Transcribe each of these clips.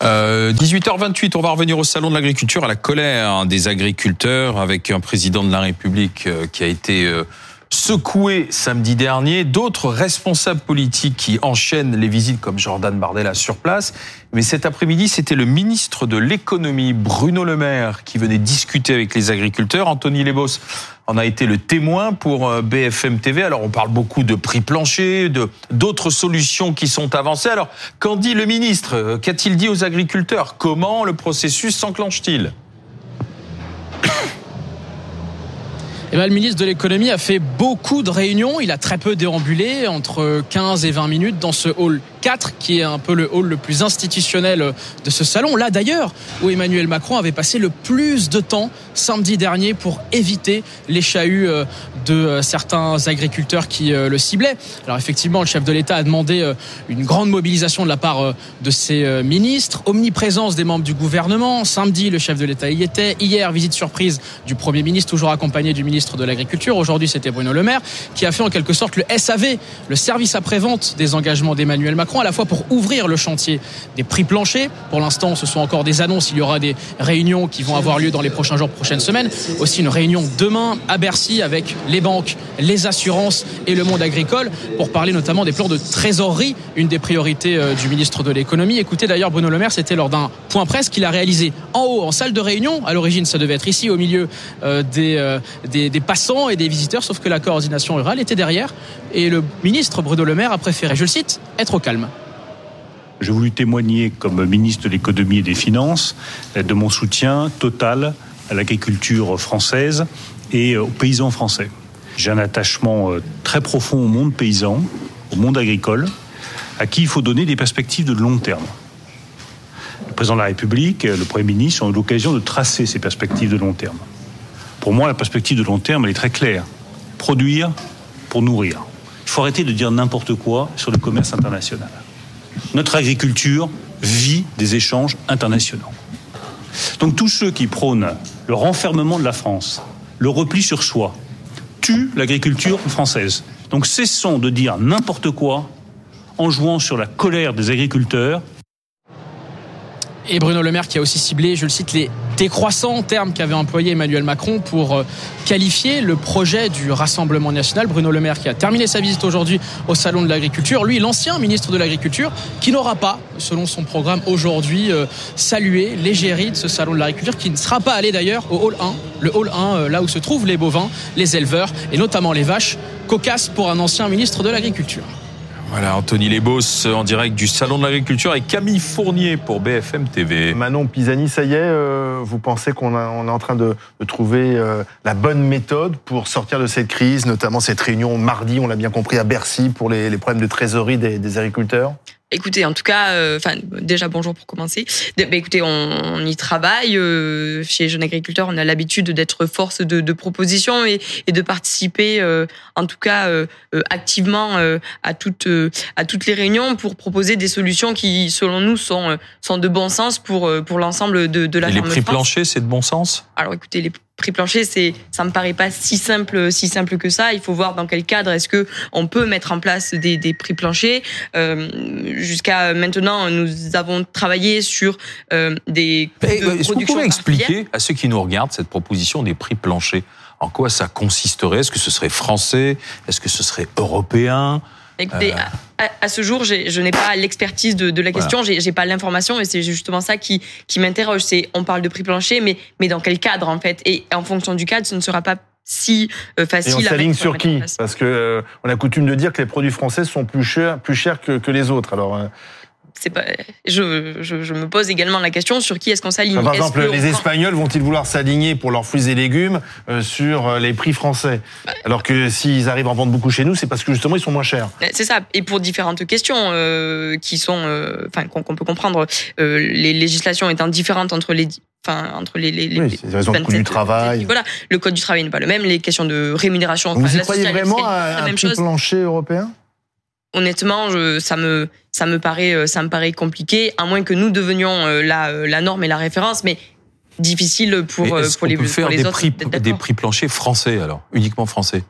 18h28, on va revenir au salon de l'agriculture à la colère des agriculteurs avec un président de la République qui a été secoué samedi dernier, d'autres responsables politiques qui enchaînent les visites comme Jordan Bardella sur place. Mais cet après-midi, c'était le ministre de l'économie, Bruno Le Maire, qui venait discuter avec les agriculteurs. Anthony Lebos en a été le témoin pour euh, BFM TV. Alors, on parle beaucoup de prix plancher, de d'autres solutions qui sont avancées. Alors, qu'en dit le ministre? Qu'a-t-il dit aux agriculteurs? Comment le processus s'enclenche-t-il? Eh ben, le ministre de l'économie a fait beaucoup de réunions. Il a très peu déambulé, entre 15 et 20 minutes dans ce hall 4, qui est un peu le hall le plus institutionnel de ce salon. Là d'ailleurs, où Emmanuel Macron avait passé le plus de temps samedi dernier pour éviter les chahuts euh, de euh, certains agriculteurs qui euh, le ciblaient. Alors effectivement, le chef de l'État a demandé une grande mobilisation de la part de ses ministres, omniprésence des membres du gouvernement. Samedi, le chef de l'État y était. Hier, visite surprise du Premier ministre, toujours accompagné du ministre de l'Agriculture. Aujourd'hui, c'était Bruno Le Maire, qui a fait en quelque sorte le SAV, le service après-vente des engagements d'Emmanuel Macron à la fois pour ouvrir le chantier des prix planchers. Pour l'instant, ce sont encore des annonces. Il y aura des réunions qui vont avoir lieu dans les prochains jours, prochaines semaines. Aussi une réunion demain à Bercy avec les banques, les assurances et le monde agricole pour parler notamment des plans de trésorerie, une des priorités euh, du ministre de l'économie. Écoutez d'ailleurs Bruno Le Maire, c'était lors d'un point presse qu'il a réalisé en haut, en salle de réunion. À l'origine, ça devait être ici, au milieu euh, des, euh, des, des passants et des visiteurs, sauf que la coordination rurale était derrière. Et le ministre Bruno Le Maire a préféré, je le cite, être au calme. J'ai voulu témoigner comme ministre de l'économie et des finances de mon soutien total à l'agriculture française et aux paysans français. J'ai un attachement euh, très profond au monde paysan, au monde agricole, à qui il faut donner des perspectives de long terme. Le président de la République, le Premier ministre ont eu l'occasion de tracer ces perspectives de long terme. Pour moi, la perspective de long terme, elle est très claire. Produire pour nourrir. Il faut arrêter de dire n'importe quoi sur le commerce international. Notre agriculture vit des échanges internationaux. Donc tous ceux qui prônent le renfermement de la France, le repli sur soi, tuent l'agriculture française. Donc cessons de dire n'importe quoi en jouant sur la colère des agriculteurs et Bruno Le Maire qui a aussi ciblé, je le cite, les décroissants termes qu'avait employé Emmanuel Macron pour euh, qualifier le projet du Rassemblement national. Bruno Le Maire qui a terminé sa visite aujourd'hui au Salon de l'Agriculture. Lui, l'ancien ministre de l'Agriculture, qui n'aura pas, selon son programme aujourd'hui, euh, salué l'égérie de ce Salon de l'Agriculture, qui ne sera pas allé d'ailleurs au Hall 1, le Hall 1, euh, là où se trouvent les bovins, les éleveurs et notamment les vaches, cocasse pour un ancien ministre de l'Agriculture. Voilà, Anthony Lebos en direct du Salon de l'Agriculture et Camille Fournier pour BFM TV. Manon Pisani, ça y est, euh, vous pensez qu'on est en train de, trouver euh, la bonne méthode pour sortir de cette crise, notamment cette réunion mardi, on l'a bien compris, à Bercy pour les, problèmes de trésorerie des agriculteurs? Écoutez, en tout cas, euh, enfin déjà bonjour pour commencer. Bah, écoutez, on, y travaille euh, chez Jeunes Agriculteurs. On a l'habitude d'être force de, de proposition et, et, de participer, euh, en tout cas activement à toutes à toutes les réunions pour proposer des solutions qui, selon nous, sont sont de bon sens pour pour l'ensemble de, de la. Et les prix planchers, c'est de bon sens? Alors écoutez, les prix plancher, c'est, ça me paraît pas si simple, si simple que ça. Il faut voir dans quel cadre est-ce que on peut mettre en place des, des prix planchers. Euh, jusqu'à maintenant, nous avons travaillé sur euh, des. Est-ce que vous pouvez expliquer à ceux qui nous regardent cette proposition des prix planchers? En quoi ça consisterait? Est-ce que ce serait français? Est-ce que ce serait européen? Écoutez, euh. à, ce jour, je n'ai pas l'expertise de, de, la question, voilà. j'ai pas l'information, et c'est justement ça qui, qui m'interroge. C'est, on parle de prix plancher, mais, mais dans quel cadre en fait? Et en fonction du cadre, ce ne sera pas si euh, facile. Et on s'aligne sur qui? Parce que euh, on a coutume de dire que les produits français sont plus chers, plus chers que, que les autres. Alors. Euh, c'est pas. Je, je, je, me pose également la question sur qui est-ce qu'on s'aligne. Par exemple, les Espagnols vont-ils vouloir s'aligner pour leurs fruits et légumes euh, sur euh, les prix français? Bah, Alors que s'ils arrivent à en vendre beaucoup chez nous, c'est parce que justement ils sont moins chers. C'est ça. Et pour différentes questions euh, qui sont, euh, enfin, qu'on peut comprendre, euh, les législations étant différentes entre les enfin entre les les, oui, les raisons de coût du travail. Voilà, le code du travail n'est pas le même, les questions de rémunération. Vous y croyez vraiment à un prix plancher européen? Honnêtement, je, ça me ça me paraît euh, ça me paraît compliqué, à moins que nous devenions euh, la euh, la norme et la référence, mais difficile pour mais pour les, peut faire pour les des autres. Prix, des prix planchers français alors, uniquement français?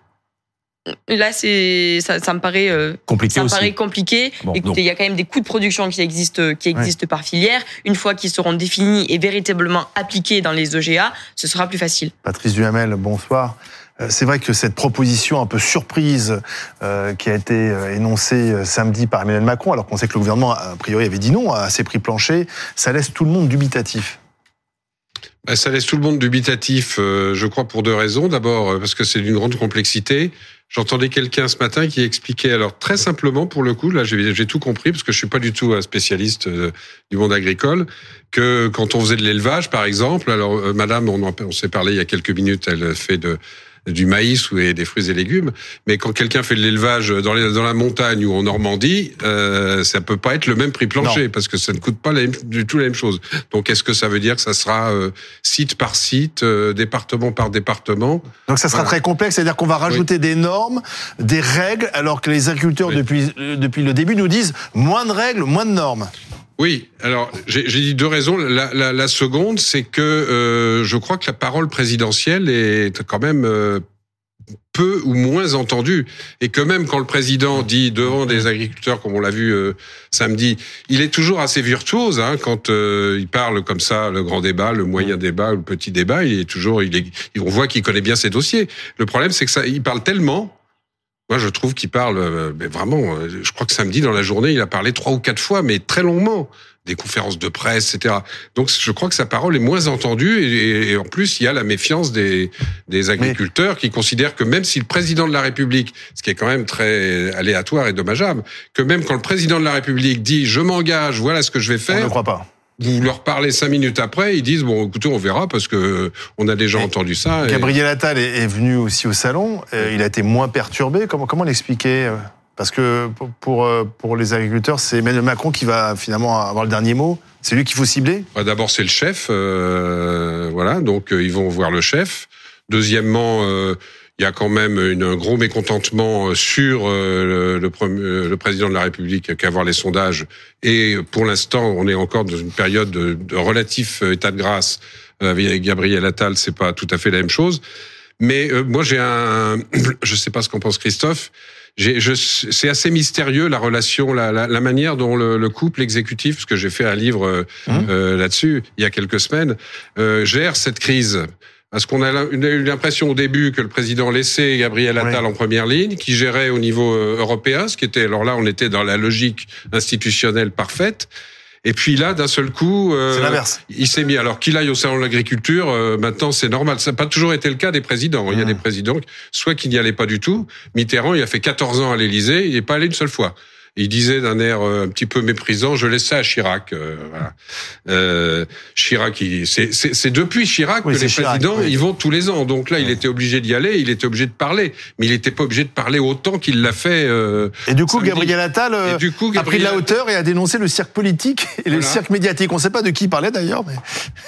là, c'est ça, ça me paraît compliqué. Ça me aussi. paraît compliqué. Bon, Écoutez, il y a quand même des coûts de production qui existent, qui existent par filière. Une fois qu'ils seront définis et véritablement appliqués dans les EGA, ce sera plus facile. Patrice Duhamel, bonsoir. Euh, C'est vrai que cette proposition un peu surprise euh, qui a été euh, énoncée samedi par Emmanuel Macron, alors qu'on sait que le gouvernement, a priori, avait dit non à ces prix planchers, ça laisse tout le monde dubitatif. Bah, Ça laisse tout le monde dubitatif, je crois, pour deux raisons. D'abord, parce que c'est d'une grande complexité. J'entendais quelqu'un ce matin qui expliquait, alors très simplement pour le coup, là j'ai tout compris, parce que je suis pas du tout un spécialiste du monde agricole, que quand on faisait de l'élevage, par exemple, alors Madame, on s'est parlé il y a quelques minutes, elle fait de du maïs ou des fruits et légumes, mais quand quelqu'un fait de l'élevage dans, les- dans la montagne ou en Normandie, euh, ça peut pas être le même prix plancher parce que ça ne coûte pas la même- du tout la même chose. Donc est-ce que ça veut dire que ça sera euh, site par site, euh, département par département? Donc ça sera Voilà. très complexe, c'est-à-dire qu'on va rajouter des normes, des règles, alors que les agriculteurs Oui. depuis, euh, depuis le début nous disent moins de règles, moins de normes. Oui, alors j'ai dit deux raisons. La, la, la seconde, c'est que euh, je crois que la parole présidentielle est quand même euh, peu ou moins entendue, et que même quand le président dit devant des agriculteurs, comme on l'a vu euh, samedi, il est toujours assez virtuose hein, quand euh, il parle comme ça, le grand débat, le moyen débat, le petit débat, il est toujours, il est, on voit qu'il connaît bien ses dossiers. Le problème, c'est que ça, il parle tellement. Moi, je trouve qu'il parle euh, mais vraiment. euh, Je crois que samedi dans la journée, il a parlé trois ou quatre fois, mais très longuement, des conférences de presse, etc. Donc, je crois que sa parole est moins entendue, et, et en plus, il y a la méfiance des, des agriculteurs qui considèrent que même si le président de la République, ce qui est quand même très aléatoire et dommageable, que même quand le président de la République dit je m'engage, voilà ce que je vais On ne faire, croit pas. Vous leur parlez cinq minutes après, ils disent bon, écoutez, on verra parce que on a déjà Et entendu ça. et- Gabriel Attal est, venu aussi au salon, il a été moins perturbé. Comment, comment l'expliquer euh Parce que pour- pour, euh, pour les agriculteurs, c'est Emmanuel Macron qui va finalement avoir le dernier mot. C'est lui qu'il faut cibler. Bah, D'abord, c'est le chef, euh, voilà, donc ils vont voir le chef. Deuxièmement, euh, il y a quand même une, un gros mécontentement sur euh, le, le, euh, le président de la République qu'à voir les sondages. Et pour l'instant, on est encore dans une période de, de relatif euh, état de grâce. Euh, Avec Gabriel Attal, c'est pas tout à fait la même chose. Mais euh, moi, j'ai un, je sais pas ce qu'en pense Christophe. Je- C'est assez mystérieux la relation, la, la, la manière dont le, le couple exécutif, parce que j'ai fait un livre euh, euh, là-dessus il y a quelques semaines, euh, gère cette crise. Parce qu'on a, eu l'impression au début que le président laissait Gabriel Attal en première ligne, qui gérait au niveau euh, européen, ce qui était alors là on était dans la logique institutionnelle parfaite. Et puis là, d'un seul coup, euh, C'est l'inverse. il s'est mis. Alors qu'il aille au salon de l'agriculture, euh, maintenant c'est normal. Ça n'a pas toujours été le cas des présidents. Il y a des présidents, soit qui n'y allaient pas du tout. Mitterrand, il a fait 14 ans à l'Élysée, il n'est pas allé une seule fois. Il disait d'un air euh, un petit peu méprisant, je laisse ça à Chirac. euh, voilà. Euh, Chirac, c'est depuis Chirac Oui, que les Chirac, présidents oui. ils vont tous les ans. Donc là, il était obligé d'y aller, il était obligé de parler, mais il n'était pas obligé de parler autant qu'il l'a fait. euh, Et du coup. Gabriel Attal Et du coup, a pris de la hauteur et a dénoncé le cirque politique et le cirque médiatique. On ne sait pas de qui il parlait d'ailleurs, mais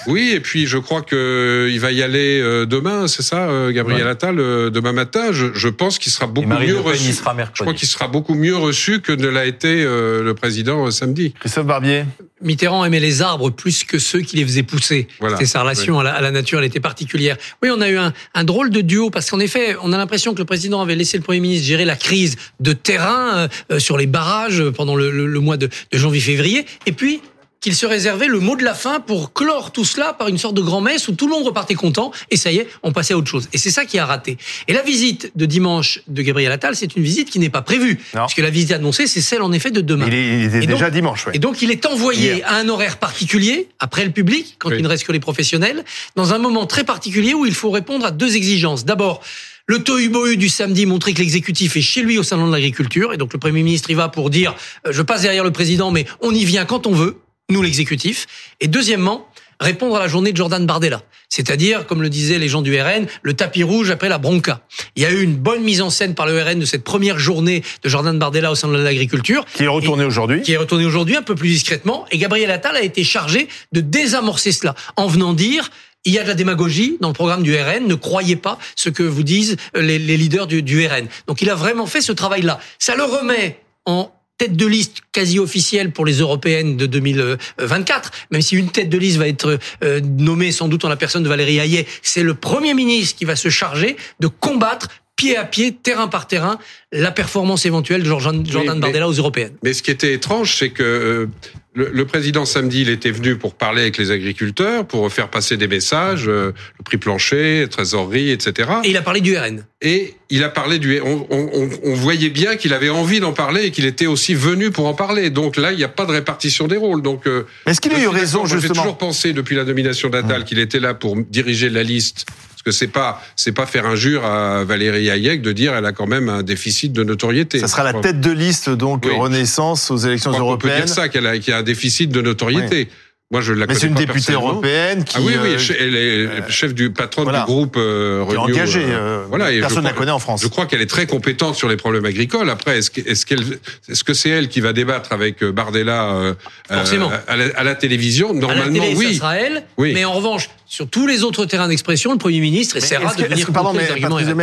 Oui, et puis je crois que il va y aller demain, c'est ça, Gabriel Ouais. Attal, demain matin. Je, je pense qu'il sera beaucoup mieux reçu. sera Je crois qu'il sera beaucoup mieux reçu que ne l'a été euh, le président euh, samedi. Christophe Barbier. Mitterrand aimait les arbres plus que ceux qui les faisaient pousser. Voilà. C'était sa relation à, la, à la nature, elle était particulière. Oui, on a eu un, un drôle de duo parce qu'en effet, on a l'impression que le président avait laissé le Premier ministre gérer la crise de terrain euh, euh, sur les barrages pendant le, le- le mois de, de janvier-février, et puis qu'il se réservait le mot de la fin pour clore tout cela par une sorte de grand-messe où tout le monde repartait content et ça y est, on passait à autre chose. Et c'est ça qui a raté. Et la visite de dimanche de Gabriel Attal, c'est une visite qui n'est pas prévue. Non. Puisque la visite annoncée, c'est celle en effet de demain. Il, est, il donc- déjà dimanche. ouais. Et donc, il est envoyé Hier. à un horaire particulier, après le public, quand Oui. il ne reste que les professionnels, dans un moment très particulier où il faut répondre à deux exigences. D'abord, le tohu-bohu du samedi montrer que l'exécutif est chez lui au salon de l'agriculture. Et donc, le Premier ministre y va pour dire, euh, je passe derrière le président, mais on y vient quand on veut, nous l'exécutif. Et deuxièmement, répondre à la journée de Jordan Bardella. C'est-à-dire, comme le disaient les gens du RN, le tapis rouge après la bronca. Il y a eu une bonne mise en scène par le RN de cette première journée de Jordan Bardella au salon de l'agriculture Qui est retourné aujourd'hui. qui est retourné aujourd'hui un peu plus discrètement. Et Gabriel Attal a été chargé de désamorcer cela en venant dire il y a de la démagogie dans le programme du RN. Ne croyez pas ce que vous disent les, les leaders du, du RN. Donc il a vraiment fait ce travail-là. Ça le remet en tête de liste quasi officielle pour les européennes de 2024, même si une tête de liste va être euh, nommée sans doute en la personne de Valérie Hayet, c'est le Premier ministre qui va se charger de combattre pied à pied, terrain par terrain, la performance éventuelle de Jordan, Jordan mais- Bardella aux européennes. Mais ce qui était étrange, c'est que euh, le, le président samedi, il était venu pour parler avec les agriculteurs, pour faire passer des messages, euh, le prix plancher, trésorerie, etc. Et il a parlé du RN. Et il a parlé du. On, on- on- on voyait bien qu'il avait envie d'en parler et qu'il était aussi venu pour en parler. Donc là, il n'y a pas de répartition des rôles. Donc euh, Est-ce qu'il a eu raison. Moi, J'ai justement toujours pensé depuis la nomination d'Attal qu'il était là pour diriger la liste. Parce que c'est pas c'est pas faire injure à Valérie Hayek de dire elle a quand même un déficit de notoriété. Ça sera la tête de liste donc Oui. Renaissance aux élections crois qu'on peut européennes. dire ça qu'elle a, qu'il y a un déficit de notoriété. Moi, je la Mais c'est une pas députée européenne qui Ah oui, oui, euh, elle est chef du patron voilà. du groupe euh, qui est Renew, engagée. euh, euh, voilà, et personne ne la connaît en France. Je crois qu'elle est très compétente sur les problèmes agricoles. Après, est-ce que est-ce qu'elle est-ce que c'est elle qui va débattre avec euh, Bardella euh, Forcément. euh, à, la, à la télévision? À la Normalement, télé, ça oui. sera elle. Oui. Mais en revanche, sur tous les autres terrains d'expression, le Premier ministre essaiera est-ce que- de venir est-ce que, pardon, mais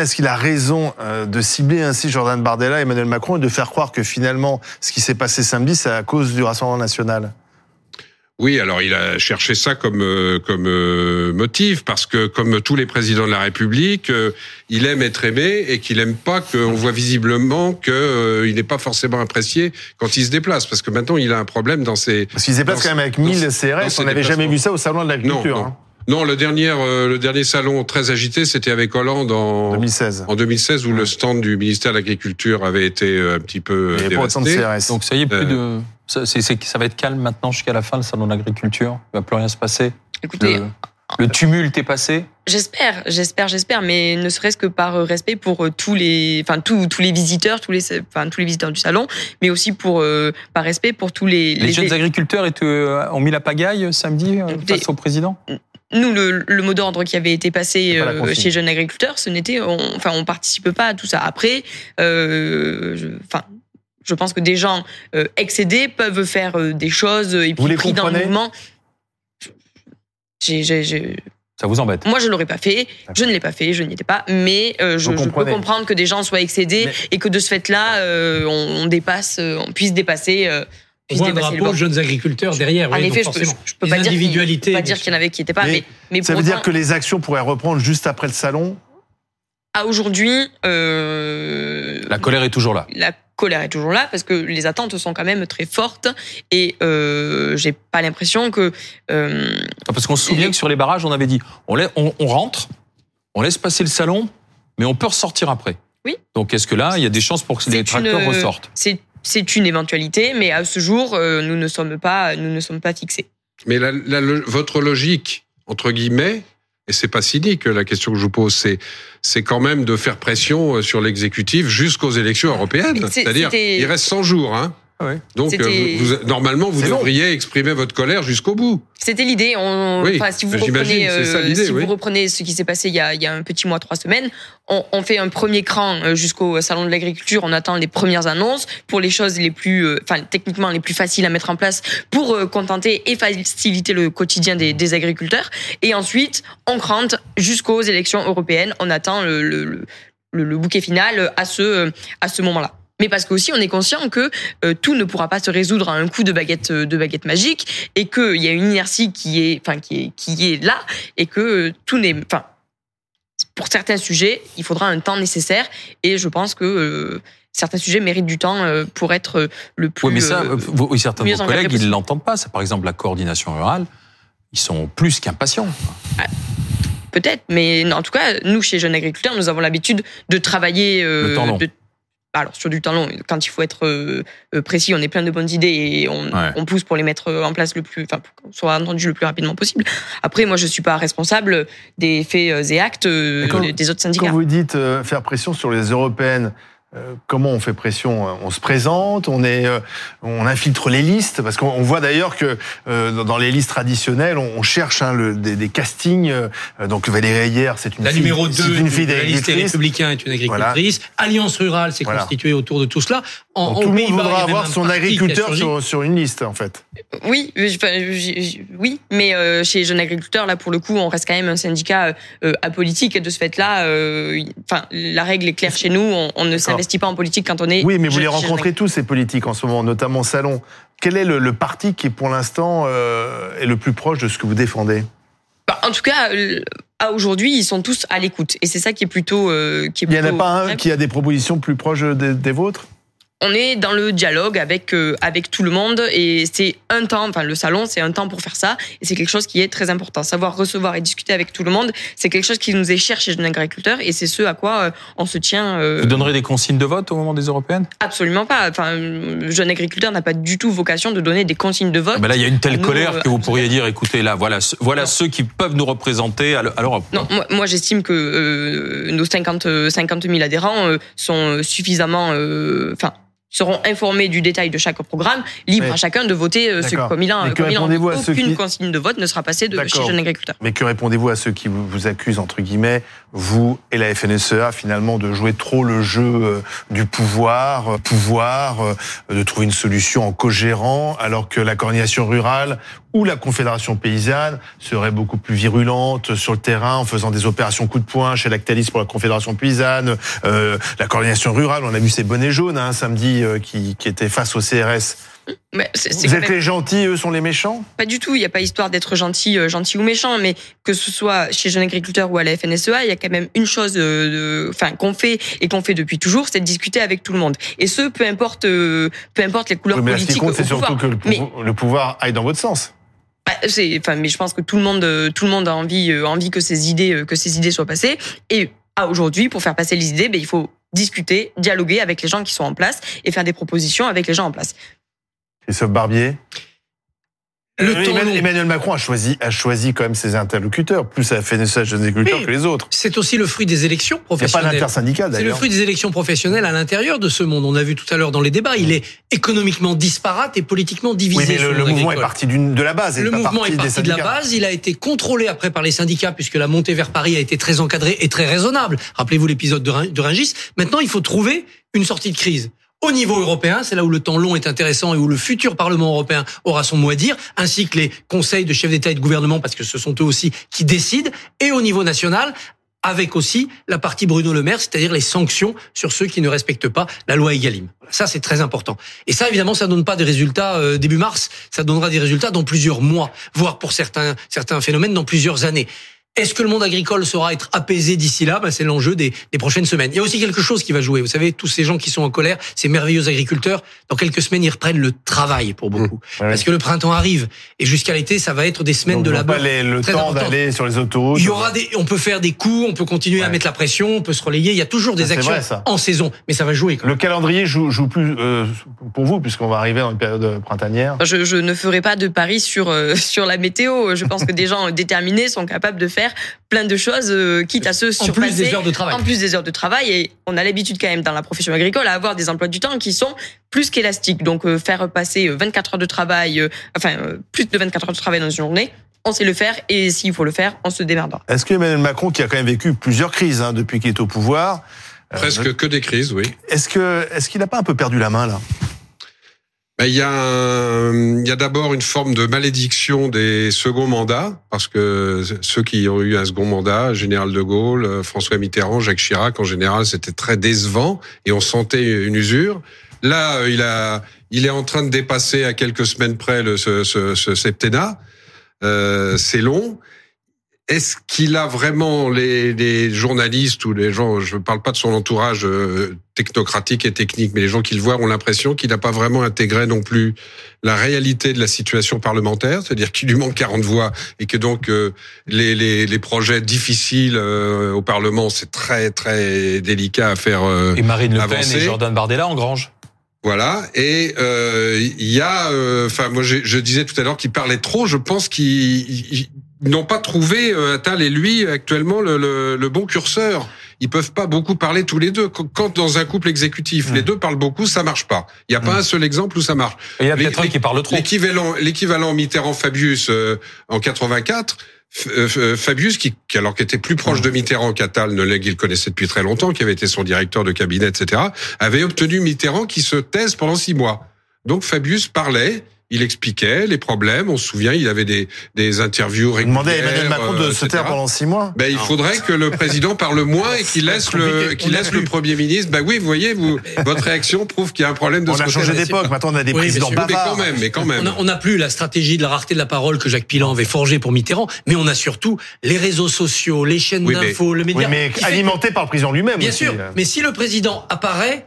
est-ce qu'il a raison euh, de cibler ainsi Jordan Bardella et Emmanuel Macron et de faire croire que finalement, ce qui s'est passé samedi, c'est à cause du Rassemblement national? Oui, alors il a cherché ça comme euh, comme euh, motif parce que comme tous les présidents de la République, euh, il aime être aimé et qu'il aime pas qu'on voit visiblement que euh, il n'est pas forcément apprécié quand il se déplace parce que maintenant il a un problème dans ses Parce qu'ils se déplacent Dans quand même avec dans 1000 dans CRS. On n'avait jamais vu ça au Salon de l'Agriculture. Non, hein, Non, le dernier, euh, le dernier salon très agité, c'était avec Hollande en 2016. en 2016, où le stand du ministère de l'Agriculture avait été euh, un petit peu Il n'y avait pas autant de. CRS. Donc ça y est, plus Euh. de. Ça, va être calme maintenant jusqu'à la fin, le salon de l'agriculture. Il va plus rien se passer. Écoutez, Le, le tumulte est passé. J'espère, j'espère, j'espère, mais ne serait-ce que par euh, respect pour euh, tous les, enfin tous tous les visiteurs, tous les, enfin tous les visiteurs du salon, mais aussi pour euh, par respect pour tous les. Les, jeunes agriculteurs étaient, ont mis la pagaille samedi Écoutez, face au président? Nous, le, le mot d'ordre qui avait été passé euh, chez jeunes agriculteurs, ce n'était, enfin, on participe pas à tout ça. Après, euh, je- pense que des gens euh, excédés peuvent faire euh, des choses et Vous puis les pris dans le mouvement. J'ai, j'ai, j'ai- Ça vous embête Moi, je l'aurais pas fait. Je ne l'ai pas fait. Je n'y étais pas. Mais euh, je, peux comprendre que des gens soient excédés Mais- et que de ce fait-là, euh, on, on dépasse, euh, on puisse dépasser. euh, voit un drapeau jeunes agriculteurs derrière. En oui, effet, donc je peux, je, forcément. je peux pas dire qu'il- individualités, pas dire qu'il y en avait qui n'étaient pas. Mais Mais, mais Ça veut dire que les actions pourraient reprendre juste après le salon à aujourd'hui, euh, La colère est toujours là. la colère est toujours là parce que les attentes sont quand même très fortes et euh, j'ai pas l'impression que euh, Ah, Parce qu'on se souvient Les- que sur les barrages, on avait dit on, lai- on, on rentre, on laisse passer le salon, mais on peut ressortir après. Oui. Donc est-ce que là, il y a des chances pour que les tracteurs une- ressortent? c'est c'est une éventualité, mais à ce jour, euh, nous ne sommes pas nous ne sommes pas fixés. Mais la, la- le- votre logique, entre guillemets, et c'est pas cynique la question que je vous pose, c'est c'est quand même de faire pression euh, sur l'exécutif jusqu'aux élections européennes. C'est- C'est-à-dire, il reste 100 jours. Hein. Ouais. Donc, C'était- euh, vous, vous- normalement, vous long. devriez exprimer votre colère jusqu'au bout. C'était l'idée. On, Oui, enfin, si vous reprenez, c'est ça euh, l'idée, si oui. vous reprenez ce qui s'est passé il y, a, il y a un petit mois, trois semaines, on, on fait un premier cran euh, jusqu'au salon de l'agriculture. On attend les premières annonces pour les choses les plus, euh, enfin, techniquement les plus faciles à mettre en place pour euh, contenter et faciliter le quotidien des, des agriculteurs. Et ensuite, on crante jusqu'aux élections européennes. On attend le, le, le, le- le bouquet final à ce, à ce moment-là. Mais parce qu'aussi on est conscient que euh, tout ne pourra pas se résoudre à un coup de baguette euh, de baguette magique et qu'il y a une inertie qui est enfin qui est qui est là et que euh, tout n'est enfin pour certains sujets il faudra un temps nécessaire et je pense que certains sujets méritent du temps pour être le plus Oui, mais ça, vous- oui, certains de vos collègues, ils ne l'entendent pas. C'est par exemple la coordination rurale. Ils sont plus qu'impatients. Peut-être, mais en tout cas, nous, chez Jeunes Agriculteurs, nous avons l'habitude de travailler. euh, Le temps long. de- alors, sur du temps long, quand il faut être euh, euh, précis, on est plein de bonnes idées et on, Ouais. on pousse pour les mettre en place le plus, enfin, pour qu'on soit entendu le plus rapidement possible. Après, moi, je suis pas responsable des faits euh, et actes euh, Et quand- des autres Quand syndicats. vous dites euh, faire pression sur les européennes, euh, comment on fait pression On se présente, on est, euh, on infiltre les listes, parce qu'on on voit d'ailleurs que euh, dans- les listes traditionnelles, on, on cherche hein, le, des, des castings. euh, donc Valérie hier, c'est une La fille, numéro 2 c'est une fille de la liste. Républicains est une agricultrice. Alliance Rurale s'est Voilà. constituée autour de tout cela. En, Donc, tout le monde voudra avoir son agriculteur sur, sur une liste, en fait. Oui, euh, oui, mais euh, chez Jeunes Agriculteurs, là, pour le coup, on reste quand même un syndicat euh, apolitique et de ce fait-là, euh, enfin, la règle est claire chez nous. On, on ne s'investit pas en politique quand on est. Oui, mais vous les rencontrez tous, ces politiques, en ce moment, notamment au Salon. Quel est le, le parti qui, pour l'instant, euh, est le plus proche de ce que vous défendez? Bah, En tout cas, euh, à aujourd'hui, ils sont tous à l'écoute. Et c'est ça qui est plutôt. euh, qui est Il n'y en a pas un qui a des propositions plus proches des, des vôtres? On est dans le dialogue avec euh, avec tout le monde et c'est un temps. Enfin, le salon, c'est un temps pour faire ça et c'est quelque chose qui est très important. Savoir recevoir et discuter avec tout le monde, c'est quelque chose qui nous est cher chez Jeunes Agriculteurs et c'est ce à quoi euh, on se tient. euh, Vous donnerez des consignes de vote au moment des européennes? Absolument pas. Enfin, Jeune Agriculteur n'a pas du tout vocation de donner des consignes de vote. Ah ben Là, il y a une telle Nous, colère que vous pourriez dire, écoutez, là, voilà, voilà Non. ceux qui peuvent nous représenter à l'E- à l'Europe. Non, moi, moi j'estime que nos 50, euh, 50 000 adhérents sont suffisamment, enfin, seront informés du détail de chaque programme, libre à chacun de voter euh, ce comme il a. Comme il à ceux Aucune qui- consigne de vote ne sera passée de chez. Jeune Agriculteur. Mais que répondez-vous à ceux qui vous, accusent, entre guillemets, vous et la FNSEA, finalement, de jouer trop le jeu euh, du pouvoir, euh, pouvoir, de trouver une solution en co-gérant, alors que la coordination rurale ou la Confédération paysanne serait beaucoup plus virulente sur le terrain en faisant des opérations coup de poing chez Lactalis pour la Confédération paysanne, euh, la coordination rurale, on a vu ces bonnets jaunes hein, samedi qui, qui étaient face au CRS. Mais Vous êtes même les gentils, eux sont les méchants? Pas du tout. Il n'y a pas histoire d'être gentil, euh, gentil ou méchant, mais que ce soit chez Jeune Agriculteur ou à la FNSEA, il y a quand même une chose, euh, de- enfin, qu'on fait et qu'on fait depuis toujours, c'est de discuter avec tout le monde. Et ce, peu importe, euh, peu importe les couleurs Oui, mais ce politiques compte, c'est surtout que le, Mais- pouvo- le pouvoir aille dans votre sens. Bah, enfin, mais je pense que tout le monde, euh, tout le monde a envie, euh, envie que ces idées, euh, que ces idées soient passées. Et à aujourd'hui, pour faire passer les idées, ben, il faut discuter, dialoguer avec les gens qui sont en place et faire des propositions avec les gens en place. Christophe Barbier. Le Euh, Emmanuel, Macron a choisi, a choisi quand même ses interlocuteurs, plus à FNSA Jeunes Agriculteurs Oui. que les autres. C'est aussi le fruit des élections Il n'y a pas professionnelles. d'intersyndical C'est le d'ailleurs. fruit des élections professionnelles à l'intérieur de ce monde. On a vu tout à l'heure dans les débats, il est économiquement disparate et politiquement divisé. Oui, mais le, mouvement est parti de la base. Le mouvement parti est parti de la base, il a été contrôlé après par les syndicats puisque la montée vers Paris a été très encadrée et très raisonnable. Rappelez-vous l'épisode de Ringis. Maintenant, il faut trouver une sortie de crise. Au niveau européen, c'est là où le temps long est intéressant et où le futur Parlement européen aura son mot à dire, ainsi que les conseils de chefs d'État et de gouvernement, parce que ce sont eux aussi qui décident, et au niveau national, avec aussi la partie Bruno Le Maire, c'est-à-dire les sanctions sur ceux qui ne respectent pas la loi Egalim. Ça, c'est très important. Et ça, évidemment, ça donne pas des résultats euh, début mars, ça donnera des résultats dans plusieurs mois, voire pour certains, certains phénomènes dans plusieurs années. Est-ce que le monde agricole saura être apaisé d'ici là? Ben, C'est l'enjeu des, des prochaines semaines. Il y a aussi quelque chose qui va jouer. Vous savez, tous ces gens qui sont en colère, ces merveilleux agriculteurs, dans quelques semaines, ils reprennent le travail pour beaucoup. Ouais. Parce que le printemps arrive. Et jusqu'à l'été, ça va être des semaines Donc, de labeur. le très temps d'aller sur les autoroutes. Il y aura des, on peut faire des coups, on peut continuer à mettre la pression, on peut se relayer. Il y a toujours des Ah, actions vrai, en saison, mais ça va jouer. Quand même. Le calendrier joue, joue plus euh, pour vous, puisqu'on va arriver dans une période printanière. Je, je ne ferai pas de pari sur euh, sur la météo. Je pense que des gens déterminés sont capables de faire plein de choses, euh, quitte à se En surpasser. plus des heures de travail. En plus des heures de travail, et on a l'habitude quand même dans la profession agricole à avoir des emplois du temps qui sont plus qu'élastiques. Donc euh, faire passer euh, 24 heures de travail, euh, enfin euh, plus de 24 heures de travail dans une journée, on sait le faire et s'il faut le faire, on se démerdera. Est-ce que Emmanuel Macron, qui a quand même vécu plusieurs crises hein, depuis qu'il est au pouvoir, euh, Presque que des crises, oui. est-ce que est-ce qu'il n'a pas un peu perdu la main là? Il y a, un- il y a d'abord une forme de malédiction des seconds mandats, parce que ceux qui ont eu un second mandat, Général de Gaulle, euh, François Mitterrand, Jacques Chirac, en général, c'était très décevant et on sentait une usure. Là, euh, il a, il est en train de dépasser à quelques semaines près le, ce, ce, ce septennat. Euh, c'est long. Est-ce qu'il a vraiment les, les journalistes ou les gens, je ne parle pas de son entourage euh, technocratique et technique, mais les gens qui le voient ont l'impression qu'il n'a pas vraiment intégré non plus la réalité de la situation parlementaire, c'est-à-dire qu'il lui manque 40 voix et que donc euh, les, les, les projets difficiles euh, au Parlement, c'est très très délicat à faire. euh, Et Marine Le Pen et Jordan Bardella en grange. voilà. Et euh, il y a, euh, enfin, moi, j'ai- je disais tout à l'heure qu'il parlait trop. Je pense ils n'ont pas trouvé euh, Attal et lui actuellement le, le, le bon curseur. Ils peuvent pas beaucoup parler tous les deux. Quand- dans un couple exécutif, les deux parlent beaucoup, ça marche pas. Il y a pas un seul exemple où ça marche. Il y a peut-être un qui parle trop. L'équivalent, l'équivalent Mitterrand-Fabius euh, en 84. F- euh, Fabius, qui, qui alors qui était plus proche de Mitterrand qu'Attal, ne l'est- qu'il connaissait depuis très longtemps, qui avait été son directeur de cabinet, etc., avait obtenu Mitterrand qui se taise pendant six mois. Donc Fabius parlait, il expliquait les problèmes. On se souvient, il avait des, des interviews Vous régulières. demandez à Emmanuel Macron de euh, se taire pendant six mois Ben, il faudrait que le président parle moins et qu'il laisse le, qu'il laisse le premier ministre. Ben oui, vous voyez, vous, votre réaction prouve qu'il y a un problème de On ce a changé d'époque, maintenant on a des Oui, présidents Mais quand même, mais quand même. On n'a plus la stratégie de la rareté de la parole que Jacques Pilan avait forgée pour Mitterrand, mais on a surtout les réseaux sociaux, les chaînes Oui, d'infos, le média. Oui, mais alimenté par le président lui-même Bien aussi. sûr, mais si le président apparaît,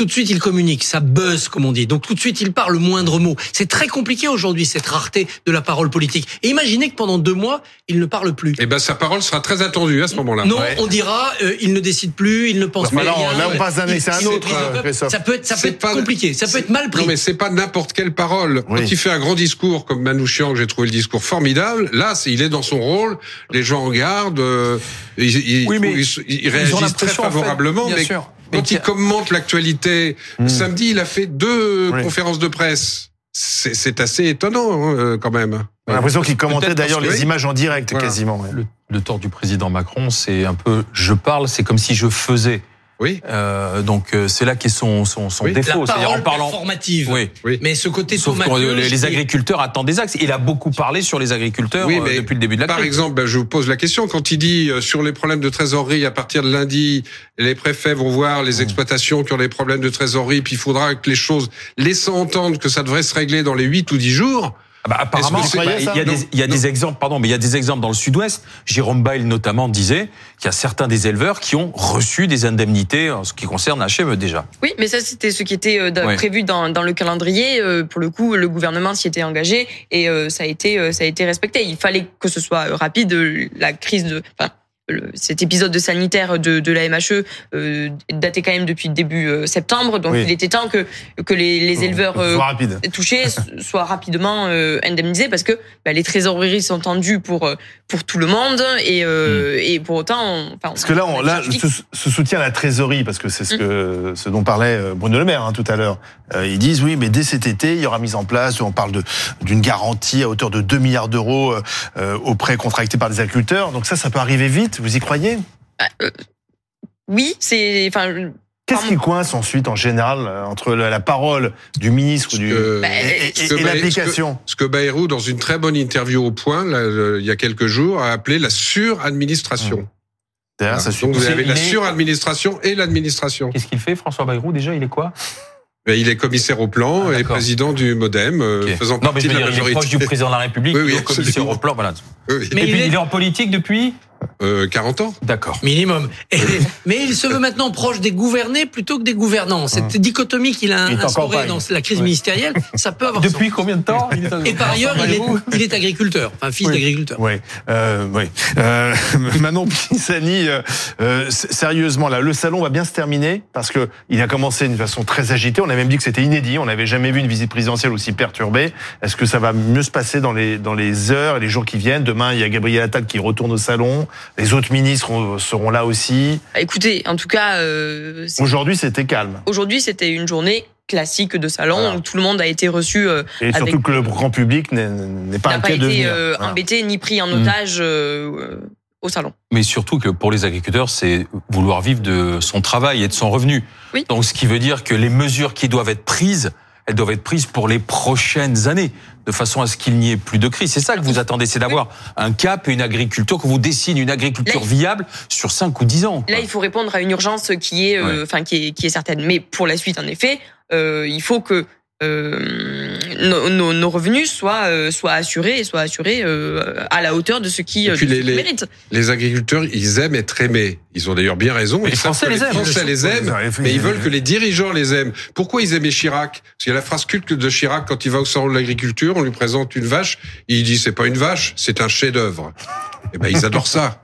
tout de suite il communique, ça buzz comme on dit. Donc tout de suite il parle le moindre mot. C'est très compliqué aujourd'hui cette rareté de la parole politique. Et imaginez que pendant deux mois il ne parle plus. Eh ben, sa parole sera très attendue à ce moment-là. Non, Ouais. on dira euh, il ne décide plus, il ne pense plus. là, à rien. là, on passe d'un à un autre. Ça peut être, ça peut C'est être pas- compliqué, ça peut être mal pris. Non, mais c'est pas n'importe quelle parole. Oui. Quand il fait un grand discours comme Manouchian, que j'ai trouvé le discours formidable, là, c'est- il est dans son rôle. Les gens en gardent. euh, ils, ils- Oui, mais ils- ils Ils ont réagissent très l'impression, en fait, favorablement. bien mais sûr. Quand il commente l'actualité, samedi, il a fait deux Oui. conférences de presse. C'est c'est assez étonnant, hein, euh, quand même. On a l'impression qu'il commentait d'ailleurs les images en direct Voilà. quasiment. ouais. Le, le tort du président Macron, c'est un peu je parle, c'est comme si je faisais. Oui. Euh, donc euh, c'est là qu'est son, son, son Oui. La défaut. C'est-à-dire parole en parlant. performative. Oui. Mais ce côté Sauf les, agriculteurs attendent des axes. Il a beaucoup parlé sur les agriculteurs Oui, euh, mais depuis le début de la Par crise. exemple, ben, je vous pose la question, quand il dit euh, sur les problèmes de trésorerie, à partir de lundi, les préfets vont voir Mmh. les exploitations qui ont des problèmes de trésorerie, puis il faudra que les choses, laissant entendre que ça devrait se régler dans les 8 ou 10 jours, Ah bah, apparemment, bah, il y a, des, il y a des exemples, pardon, mais il y a des exemples dans le Sud-Ouest. Jérôme Bail notamment disait qu'il y a certains des éleveurs qui ont reçu des indemnités en ce qui concerne HME déjà. Oui, mais ça, c'était ce qui était euh, prévu dans, dans le calendrier. Euh, Pour le coup, le gouvernement s'y était engagé et euh, ça a été euh, ça a été respecté. Il fallait que ce soit rapide. La crise de, enfin, le- cet épisode de sanitaire de, de la MHE euh, datait quand même depuis début euh, septembre, donc Oui. il était temps que que les, les éleveurs euh, touchés soient rapidement euh, indemnisés parce que bah, les trésoreries sont tendues pour pour tout le monde et et pour autant, on- enfin, Parce que là, on, là, ce, ce soutien à la trésorerie, parce que c'est ce que ce dont parlait Bruno Le Maire hein, tout à l'heure. Ils disent oui, mais dès cet été, il y aura mise en place. On parle d'une garantie à hauteur de 2 milliards d'euros aux prêts contractés par des agriculteurs. Donc ça, ça peut arriver vite. Vous y croyez oui, c'est enfin Qu'est-ce qui coince ensuite en général euh, entre la, parole du ministre ou du que- et, l'application ce que Bayrou, dans une très bonne interview au point, là, euh, il y a quelques jours, a appelé la suradministration. Derrière, ça Donc vous avez la suradministration et l'administration. Qu'est-ce qu'il fait, François Bayrou Déjà, il est quoi? Ben, Il est commissaire au plan Ah, et président du MoDem, euh, faisant Non, mais partie je de veux la dire, il est majorité. proche du président de la République, Oui, oui, il est au commissaire au plan, voilà. Oui, Mais et il puis, est- il est en politique depuis? Euh, 40 ans. D'accord. Minimum. Et- mais il se veut maintenant proche des gouvernés plutôt que des gouvernants. Cette dichotomie qu'il a instaurée dans la crise Ouais. ministérielle, ça peut avoir Depuis combien de temps il est son- Et par ailleurs, il est, il est agriculteur, enfin fils Oui. d'agriculteur. Oui, euh, oui. Euh, Manon Pisani, euh, euh, sérieusement, là, le salon va bien se terminer parce que il a commencé d'une façon très agitée. On a même dit que c'était inédit. On n'avait jamais vu une visite présidentielle aussi perturbée. Est-ce que ça va mieux se passer dans les dans les heures et les jours qui viennent? Demain, il y a Gabriel Attal qui retourne au salon. Les autres ministres ont- seront là aussi. Bah, Écoutez, en tout cas, euh, Aujourd'hui, c'était calme. aujourd'hui c'était une journée classique de salon Voilà. où tout le monde a été reçu, euh, Et Avec- surtout que le grand public n'est- pas n'a pas inquiet de venir. euh, Voilà. embêté ni pris en Mm. otage euh, au salon. Mais surtout que pour les agriculteurs, c'est vouloir vivre de son travail et de son revenu. Oui. Donc, ce qui veut dire que les mesures qui doivent être prises, elles doivent être prises pour les prochaines années, de façon à ce qu'il n'y ait plus de crise. C'est ça que vous attendez, c'est d'avoir un cap et une agriculture, que vous dessine une agriculture Là, viable sur 5 ou 10 ans. Là, il faut répondre à une urgence qui est, euh, enfin, qui est, qui est certaine. Mais pour la suite, en effet, euh, il faut que euh, nos, nos- nos revenus soient, euh, soient assurés et soient assurés euh, à la hauteur de ce qui, euh, de les- qu'ils les- méritent. Les agriculteurs, ils aiment être aimés. Ils ont d'ailleurs bien raison. Mais les Français que les aiment. Français les aiment, mais ils veulent que les dirigeants les aiment. Pourquoi ils aimaient Chirac? Parce qu'il y a la phrase culte de Chirac quand il va au salon de l'agriculture, on lui présente une vache, il dit c'est pas une vache, c'est un chef-d'œuvre. Eh ben ils adorent ça.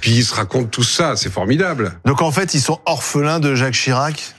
Puis ils se racontent tout ça, c'est formidable. Donc en fait, ils sont orphelins de Jacques Chirac?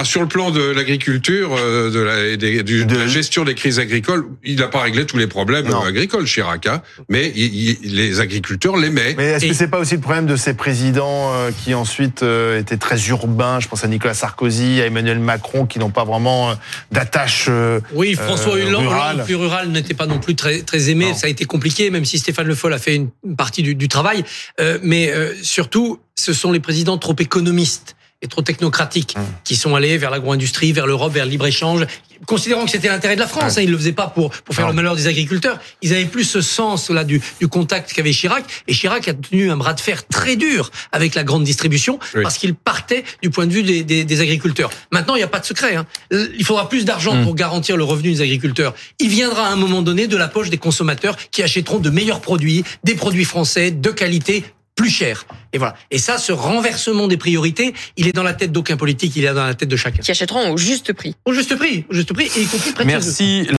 Ah, sur le plan de l'agriculture, euh, de, la, et des- du- de la gestion des crises agricoles, il n'a pas réglé tous les problèmes Non. euh, agricoles, Chirac. Hein, mais il- il- les agriculteurs l'aimaient. Mais est-ce Et- que c'est pas aussi le problème de ces présidents euh, qui ensuite euh, étaient très urbains? Je pense à Nicolas Sarkozy, à Emmanuel Macron, qui n'ont pas vraiment euh, d'attache. euh, Oui, François Euh, Hollande, rural. Plus rural, n'était pas non plus très, très aimé. Non. Ça a été compliqué, même si Stéphane Le Foll a fait une une partie du, du travail. Euh, mais euh, surtout, ce sont les présidents trop économistes et trop technocratiques Mmh. qui sont allés vers l'agro-industrie, vers l'Europe, vers le libre-échange, considérant que c'était l'intérêt de la France. Hein, ils le faisaient pas pour, pour faire Non. le malheur des agriculteurs. Ils avaient plus ce sens là du, du contact qu'avait Chirac. Et Chirac a tenu un bras de fer très dur avec la grande distribution Oui. parce qu'il partait du point de vue des, des, des agriculteurs. Maintenant, il n'y a pas de secret. Hein. Il faudra plus d'argent Mm. pour garantir le revenu des agriculteurs. Il viendra à un moment donné de la poche des consommateurs qui achèteront de meilleurs produits, des produits français de qualité plus chers. Et voilà. Et ça, ce renversement des priorités, il est dans la tête d'aucun politique, il est dans la tête de chacun. Qui achèteront au juste prix. Au juste prix, au juste prix, et y compris près de. Merci.